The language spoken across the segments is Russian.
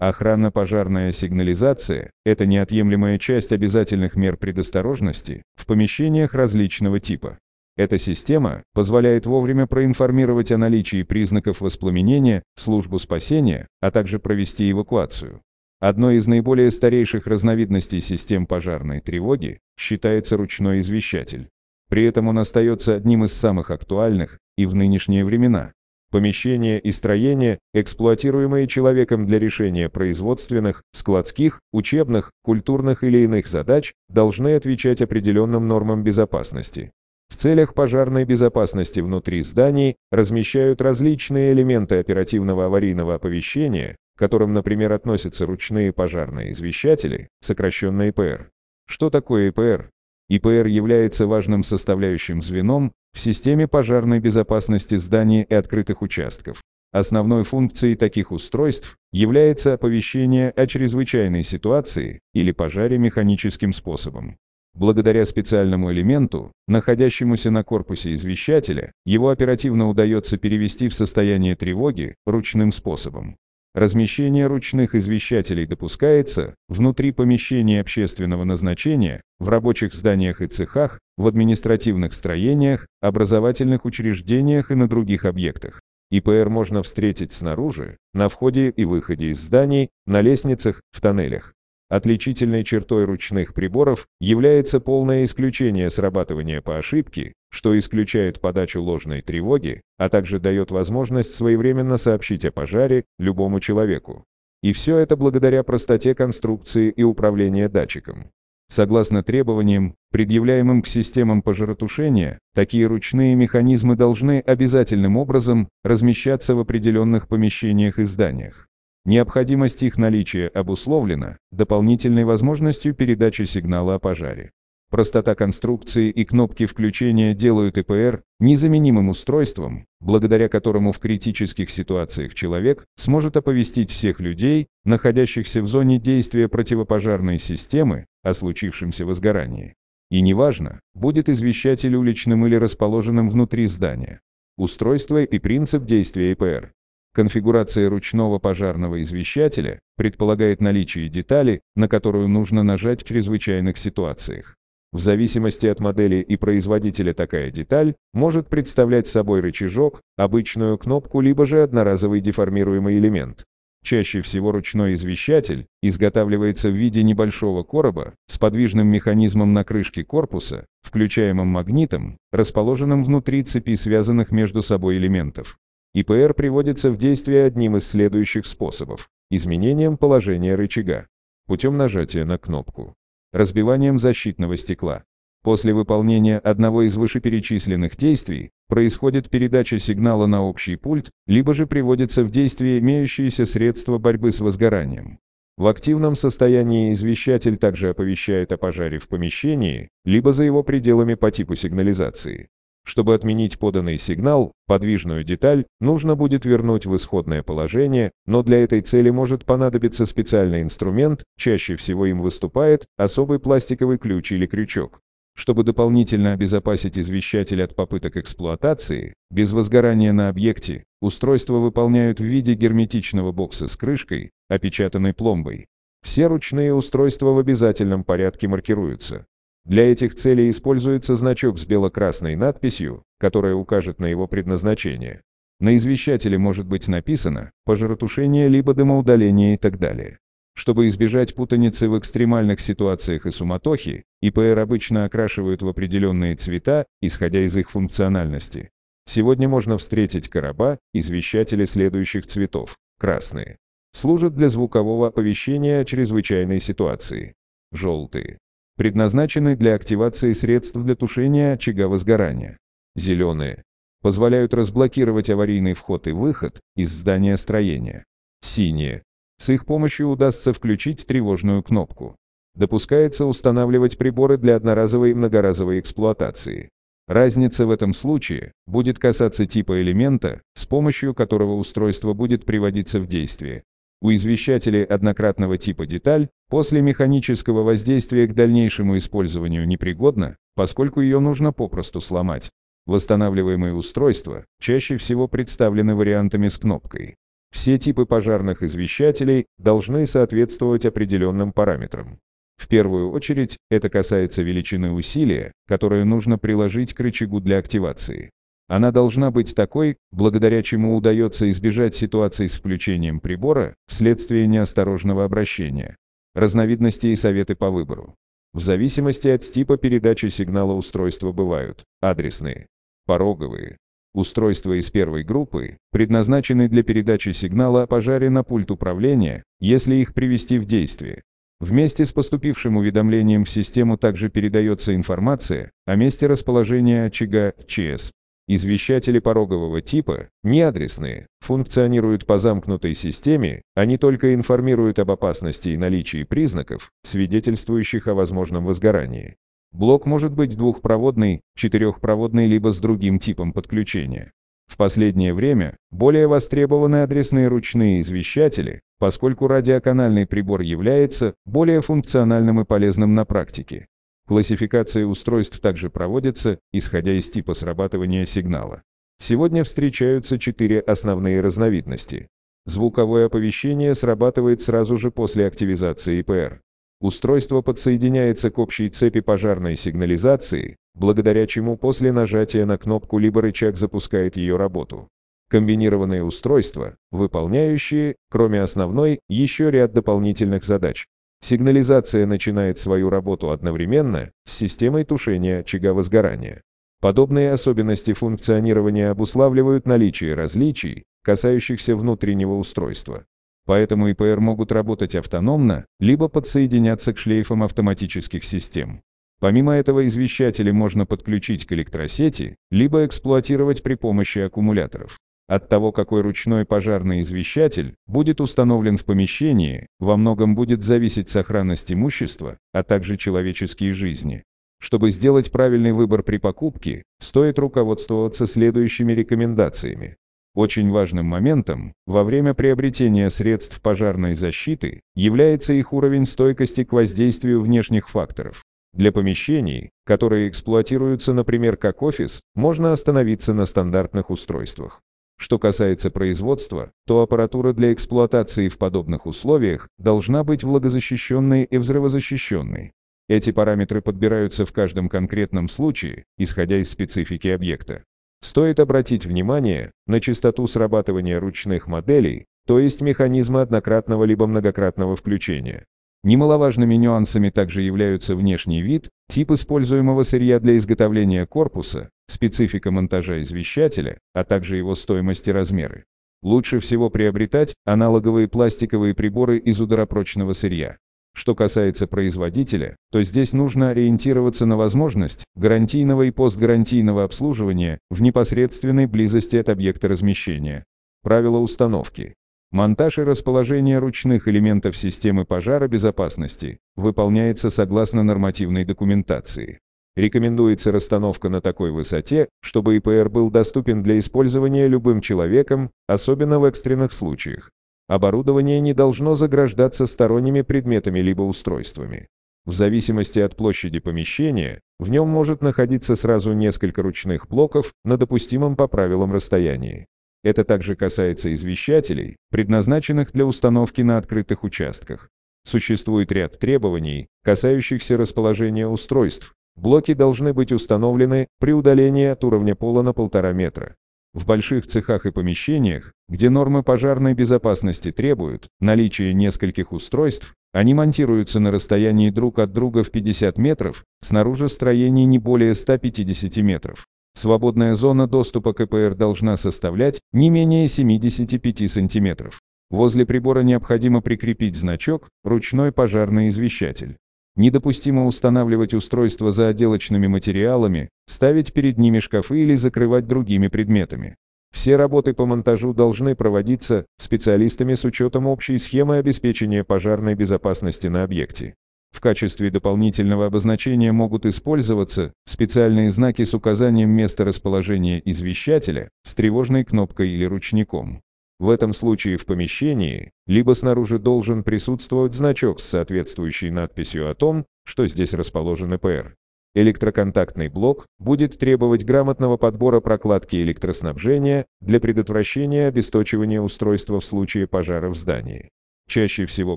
Охранно-пожарная сигнализация – это неотъемлемая часть обязательных мер предосторожности в помещениях различного типа. Эта система позволяет вовремя проинформировать о наличии признаков воспламенения, службу спасения, а также провести эвакуацию. Одной из наиболее старейших разновидностей систем пожарной тревоги считается ручной извещатель. При этом он остается одним из самых актуальных и в нынешние времена. Помещения и строения, эксплуатируемые человеком для решения производственных, складских, учебных, культурных или иных задач, должны отвечать определенным нормам безопасности. В целях пожарной безопасности внутри зданий размещают различные элементы оперативного аварийного оповещения, к которым, например, относятся ручные пожарные извещатели, сокращенно ИПР. Что такое ИПР? ИПР является важным составляющим звеном в системе пожарной безопасности зданий и открытых участков. Основной функцией таких устройств является оповещение о чрезвычайной ситуации или пожаре механическим способом. Благодаря специальному элементу, находящемуся на корпусе извещателя, его оперативно удается перевести в состояние тревоги ручным способом. Размещение ручных извещателей допускается внутри помещений общественного назначения, в рабочих зданиях и цехах, в административных строениях, образовательных учреждениях и на других объектах. ИПР можно встретить снаружи, на входе и выходе из зданий, на лестницах, в тоннелях. Отличительной чертой ручных приборов является полное исключение срабатывания по ошибке, что исключает подачу ложной тревоги, а также дает возможность своевременно сообщить о пожаре любому человеку. И все это благодаря простоте конструкции и управления датчиком. Согласно требованиям, предъявляемым к системам пожаротушения, такие ручные механизмы должны обязательным образом размещаться в определенных помещениях и зданиях. Необходимость их наличия обусловлена дополнительной возможностью передачи сигнала о пожаре. Простота конструкции и кнопки включения делают ИПР незаменимым устройством, благодаря которому в критических ситуациях человек сможет оповестить всех людей, находящихся в зоне действия противопожарной системы, о случившемся возгорании. И неважно, будет извещатель уличным или расположенным внутри здания. Устройство и принцип действия ИПР Конфигурация ручного пожарного извещателя предполагает наличие детали, на которую нужно нажать в чрезвычайных ситуациях. В зависимости от модели и производителя такая деталь может представлять собой рычажок, обычную кнопку либо же одноразовый деформируемый элемент. Чаще всего ручной извещатель изготавливается в виде небольшого короба с подвижным механизмом на крышке корпуса, включаемым магнитом, расположенным внутри цепи связанных между собой элементов. ИПР приводится в действие одним из следующих способов – изменением положения рычага, путем нажатия на кнопку, разбиванием защитного стекла. После выполнения одного из вышеперечисленных действий происходит передача сигнала на общий пульт, либо же приводится в действие имеющиеся средства борьбы с возгоранием. В активном состоянии извещатель также оповещает о пожаре в помещении, либо за его пределами по типу сигнализации. Чтобы отменить поданный сигнал, подвижную деталь нужно будет вернуть в исходное положение, но для этой цели может понадобиться специальный инструмент, чаще всего им выступает особый пластиковый ключ или крючок. Чтобы дополнительно обезопасить извещатель от попыток эксплуатации, без возгорания на объекте, устройство выполняют в виде герметичного бокса с крышкой, опечатанной пломбой. Все ручные устройства в обязательном порядке маркируются. Для этих целей используется значок с бело-красной надписью, которая укажет на его предназначение. На извещателе может быть написано «пожаротушение» либо «дымоудаление» и так далее. Чтобы избежать путаницы в экстремальных ситуациях и суматохи, ИПР обычно окрашивают в определенные цвета, исходя из их функциональности. Сегодня можно встретить короба, извещатели следующих цветов. Красные. Служат для звукового оповещения о чрезвычайной ситуации. Желтые предназначены для активации средств для тушения очага возгорания. Зеленые позволяют разблокировать аварийный вход и выход из здания строения. Синие. С их помощью удастся включить тревожную кнопку. Допускается устанавливать приборы для одноразовой и многоразовой эксплуатации. Разница в этом случае будет касаться типа элемента, с помощью которого устройство будет приводиться в действие. У извещателей однократного типа деталь после механического воздействия к дальнейшему использованию непригодна, поскольку ее нужно попросту сломать. Восстанавливаемые устройства чаще всего представлены вариантами с кнопкой. Все типы пожарных извещателей должны соответствовать определенным параметрам. В первую очередь, это касается величины усилия, которое нужно приложить к рычагу для активации. Она должна быть такой, благодаря чему удается избежать ситуаций с включением прибора вследствие неосторожного обращения. Разновидности и советы по выбору. В зависимости от типа передачи сигнала устройства бывают адресные, пороговые. Устройства из первой группы предназначены для передачи сигнала о пожаре на пульт управления, если их привести в действие. Вместе с поступившим уведомлением в систему также передается информация о месте расположения очага ЧС Извещатели порогового типа, неадресные, функционируют по замкнутой системе, они только информируют об опасности и наличии признаков, свидетельствующих о возможном возгорании. Блок может быть двухпроводный, четырехпроводный либо с другим типом подключения. В последнее время более востребованы адресные ручные извещатели, поскольку радиоканальный прибор является более функциональным и полезным на практике. Классификация устройств также проводится, исходя из типа срабатывания сигнала. Сегодня встречаются четыре основные разновидности. Звуковое оповещение срабатывает сразу же после активизации ИПР. Устройство подсоединяется к общей цепи пожарной сигнализации, благодаря чему после нажатия на кнопку либо рычаг запускает ее работу. Комбинированные устройства, выполняющие, кроме основной, еще ряд дополнительных задач, Сигнализация начинает свою работу одновременно с системой тушения очага возгорания. Подобные особенности функционирования обуславливают наличие различий, касающихся внутреннего устройства. Поэтому ИПР могут работать автономно, либо подсоединяться к шлейфам автоматических систем. Помимо этого извещатели можно подключить к электросети, либо эксплуатировать при помощи аккумуляторов. От того, какой ручной пожарный извещатель будет установлен в помещении, во многом будет зависеть сохранность имущества, а также человеческие жизни. Чтобы сделать правильный выбор при покупке, стоит руководствоваться следующими рекомендациями. Очень важным моментом во время приобретения средств пожарной защиты является их уровень стойкости к воздействию внешних факторов. Для помещений, которые эксплуатируются, например, как офис, можно остановиться на стандартных устройствах. Что касается производства, то аппаратура для эксплуатации в подобных условиях должна быть влагозащищенной и взрывозащищенной. Эти параметры подбираются в каждом конкретном случае, исходя из специфики объекта. Стоит обратить внимание на частоту срабатывания ручных моделей, то есть механизма однократного либо многократного включения. Немаловажными нюансами также являются внешний вид, тип используемого сырья для изготовления корпуса, специфика монтажа извещателя, а также его стоимость и размеры. Лучше всего приобретать аналоговые пластиковые приборы из ударопрочного сырья. Что касается производителя, то здесь нужно ориентироваться на возможность гарантийного и постгарантийного обслуживания в непосредственной близости от объекта размещения. Правила установки. Монтаж и расположение ручных элементов системы пожаробезопасности выполняется согласно нормативной документации. Рекомендуется расстановка на такой высоте, чтобы ИПР был доступен для использования любым человеком, особенно в экстренных случаях. Оборудование не должно заграждаться сторонними предметами либо устройствами. В зависимости от площади помещения, в нем может находиться сразу несколько ручных блоков на допустимом по правилам расстоянии. Это также касается извещателей, предназначенных для установки на открытых участках. Существует ряд требований, касающихся расположения устройств. Блоки должны быть установлены при удалении от уровня пола на полтора метра. В больших цехах и помещениях, где нормы пожарной безопасности требуют наличия нескольких устройств, они монтируются на расстоянии друг от друга в 50 метров, снаружи строений не более 150 метров. Свободная зона доступа к КПР должна составлять не менее 75 см. Возле прибора необходимо прикрепить значок «Ручной пожарный извещатель». Недопустимо устанавливать устройство за отделочными материалами, ставить перед ними шкафы или закрывать другими предметами. Все работы по монтажу должны проводиться специалистами с учетом общей схемы обеспечения пожарной безопасности на объекте. В качестве дополнительного обозначения могут использоваться специальные знаки с указанием места расположения извещателя с тревожной кнопкой или ручником. В этом случае в помещении, либо снаружи должен присутствовать значок с соответствующей надписью о том, что здесь расположен ЭПР. Электроконтактный блок будет требовать грамотного подбора прокладки электроснабжения для предотвращения обесточивания устройства в случае пожара в здании. Чаще всего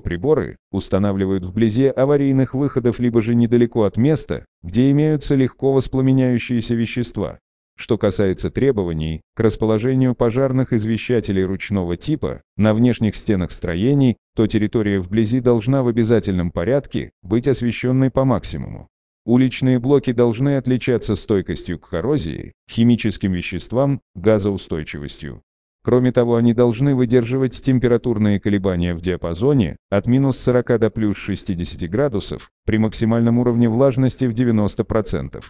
приборы устанавливают вблизи аварийных выходов либо же недалеко от места, где имеются легко воспламеняющиеся вещества. Что касается требований к расположению пожарных извещателей ручного типа на внешних стенах строений, то территория вблизи должна в обязательном порядке быть освещенной по максимуму. Уличные блоки должны отличаться стойкостью к коррозии, химическим веществам, газоустойчивостью, Кроме того, они должны выдерживать температурные колебания в диапазоне от минус 40 до плюс 60 градусов при максимальном уровне влажности в 90%.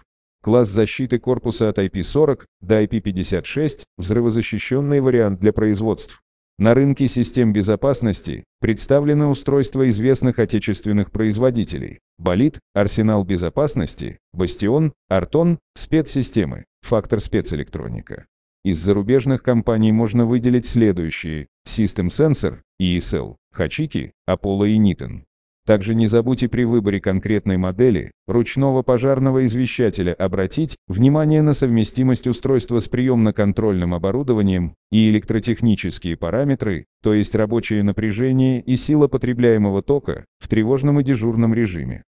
Класс защиты корпуса от IP40 до IP56 – взрывозащищенный вариант для производств. На рынке систем безопасности представлены устройства известных отечественных производителей. Болит, Арсенал безопасности, Бастион, Артон, спецсистемы, Фактор спецэлектроника. Из зарубежных компаний можно выделить следующие – System Sensor, ESL, Hachiki, Apollo и Niton. Также не забудьте при выборе конкретной модели ручного пожарного извещателя обратить внимание на совместимость устройства с приемно-контрольным оборудованием и электротехнические параметры, то есть рабочее напряжение и сила потребляемого тока в тревожном и дежурном режиме.